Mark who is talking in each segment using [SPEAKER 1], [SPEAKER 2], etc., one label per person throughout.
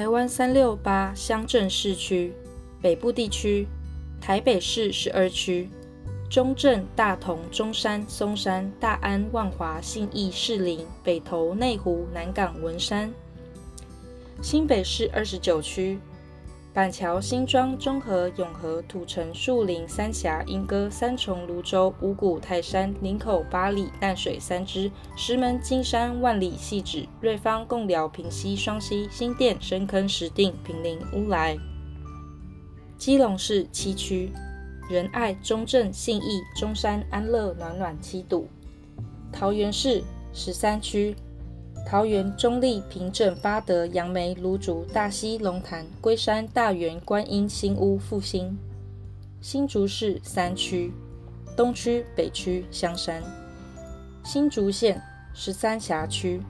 [SPEAKER 1] 台湾三六八乡镇市区，北部地区，台北市十二区，中正、大同、中山、松山、大安、万华、信义、士林、北投、内湖、南港、文山。新北市二十九区。板桥、新庄、中和、永和、土城、树林、三峡、莺歌、三重、芦洲、五股、泰山、林口、八里、淡水、三芝、石门、金山、万里、汐止、瑞芳、贡寮、平溪、双溪、新店、深坑、石碇、坪林、乌来。基隆市七区：仁爱、中正、信义、中山、安乐、暖暖、七堵。桃园市十三区。桃园、中坜、平镇、八德、杨梅、芦竹、大溪、龙潭、龟山、大园、观音、新屋、复兴。新竹市三区：东区、北区、香山。新竹县十三辖区：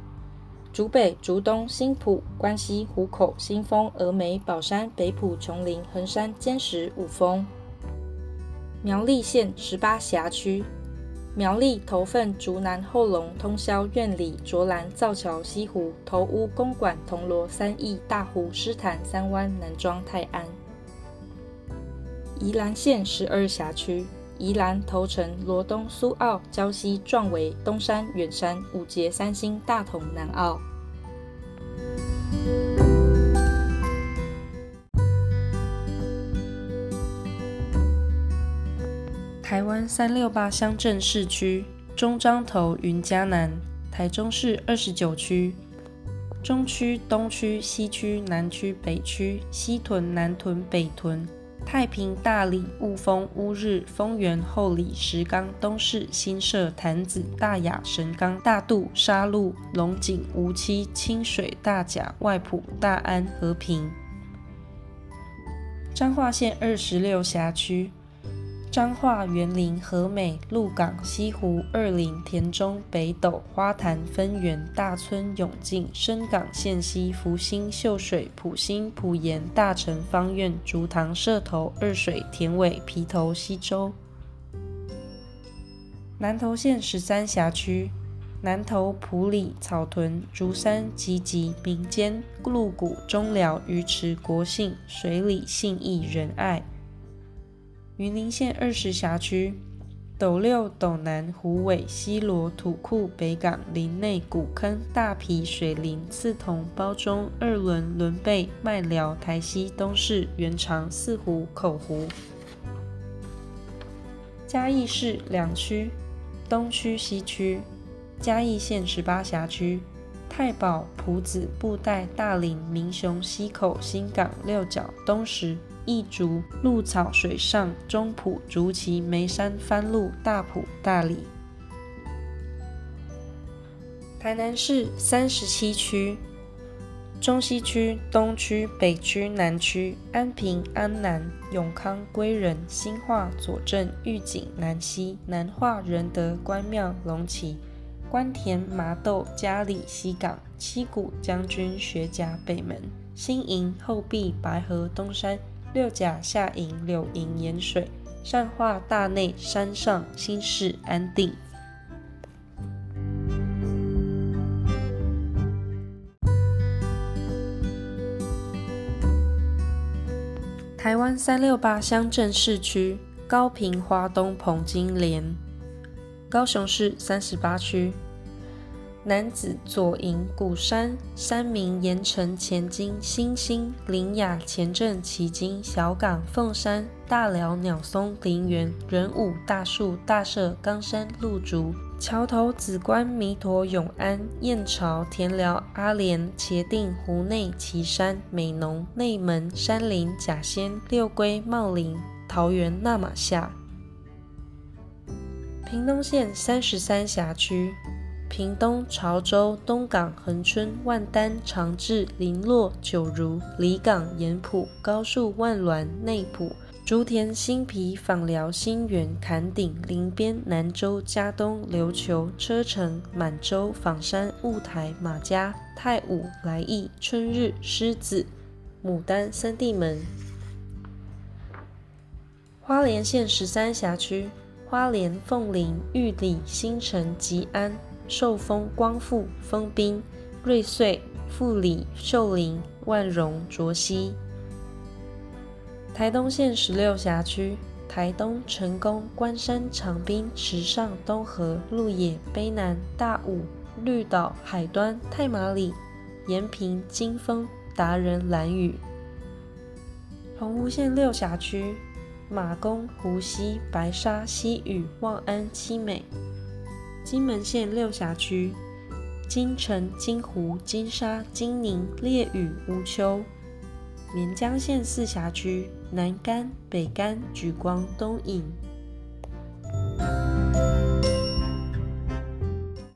[SPEAKER 1] 竹北、竹东、新埔、关西、湖口、新丰、峨眉、宝山、北埔、琼林、横山、尖石、五峰。苗栗县十八辖区。苗栗头份、竹南、后龙、通霄、苑里、卓兰、造桥、西湖、头屋、公馆、铜锣、三义、大湖、狮潭、三湾、南庄、泰安。宜兰县十二辖区：宜兰头城、罗东、苏澳、礁溪、壮围、东山、远山、五结、三星、大同、南澳。台湾三六八乡镇市区：中彰投、云嘉南。台中市二十九区：中区、东区、西区、南区、北区、西屯、南屯、北屯、太平、大里、雾峰、乌日、丰原、后里、石冈、东势、新社、潭子、大雅、神冈、大肚、沙鹿、龙井、梧栖、清水、大甲、外埔、大安、和平。彰化县二十六辖区。彰化、园林、和美、鹿港、西湖、二林、田中、北斗、花坛、分园、大村、永靖、深港、线溪、福兴、秀水、埔心、埔盐、大成、芳苑、竹塘、社头、二水、田尾、皮头、溪州。南投县十三辖区：南投、埔里、草屯、竹山、集集、民间、鹿谷、中寮、鱼池、国姓、水里、信义、仁爱。云林县二十辖区：斗六、斗南、虎尾、西螺、土库、北港、林内、古坑、大皮、水林、四桐、褒忠、二仑、仑背、麦寮、台西、东势、元长、四湖、口湖。嘉义市两区：东区、西区。嘉义县十八辖区：太保、埔子、布袋、大林、民雄、溪口、新港、六角、东石。义竹、鹿草、水上、中埔、竹崎、梅山、番路、大埔、大里。台南市三十七区：中西区、东区、北区、南区、安平、安南、永康、归仁、新化、左镇、玉井、南溪、南化、仁德、关庙、龙崎、关田、麻豆、佳里、西港、七股、将军、学甲、北门、新营、后壁、白河、东山。六甲下营、柳营、盐水、善化、大内、山上、新市、安定。台湾三六八乡镇市区：高屏、花东、澎金莲。高雄市三十八区。楠梓、左营、鼓山、三民、盐埕、前金、新兴、苓雅、前镇、旗津、小港、凤山、大寮、鸟松、林园、仁武、大树、大社、冈山、鹿竹、桥头、梓官、弥陀、永安、燕巢、田寮、阿莲、茄萣、湖内、旗山、美浓、内门、山林、甲仙、六龟、茂林、桃园、那玛夏。屏东县三十三辖区。屏东、潮州、东港、恒春、万丹、长治、麟洛、九如、里港、盐埔、高树、万峦、内埔、竹田、新埤、枋寮、新园、坎顶、林边、南州、佳冬、琉球、车城、满洲、枋山、雾台、马家、太武、来义、春日、狮子、牡丹、三地门。花莲县十三辖区：花莲、凤林、玉里、新城、吉安。寿丰、光复、丰滨、瑞穗、富里、秀林、万荣卓溪。台东县十六辖区：台东、成功、关山、长滨、池上、东河、鹿野、卑南、大武、绿岛、海端、太麻里、延平、金峰、达人、兰屿。澎湖县六辖区：马公、湖西、白沙、西屿、望安、七美。金门县六辖区：金城、金湖、金沙、金宁、烈屿、乌丘。连江县四辖区：南干、北干、莒光、东引。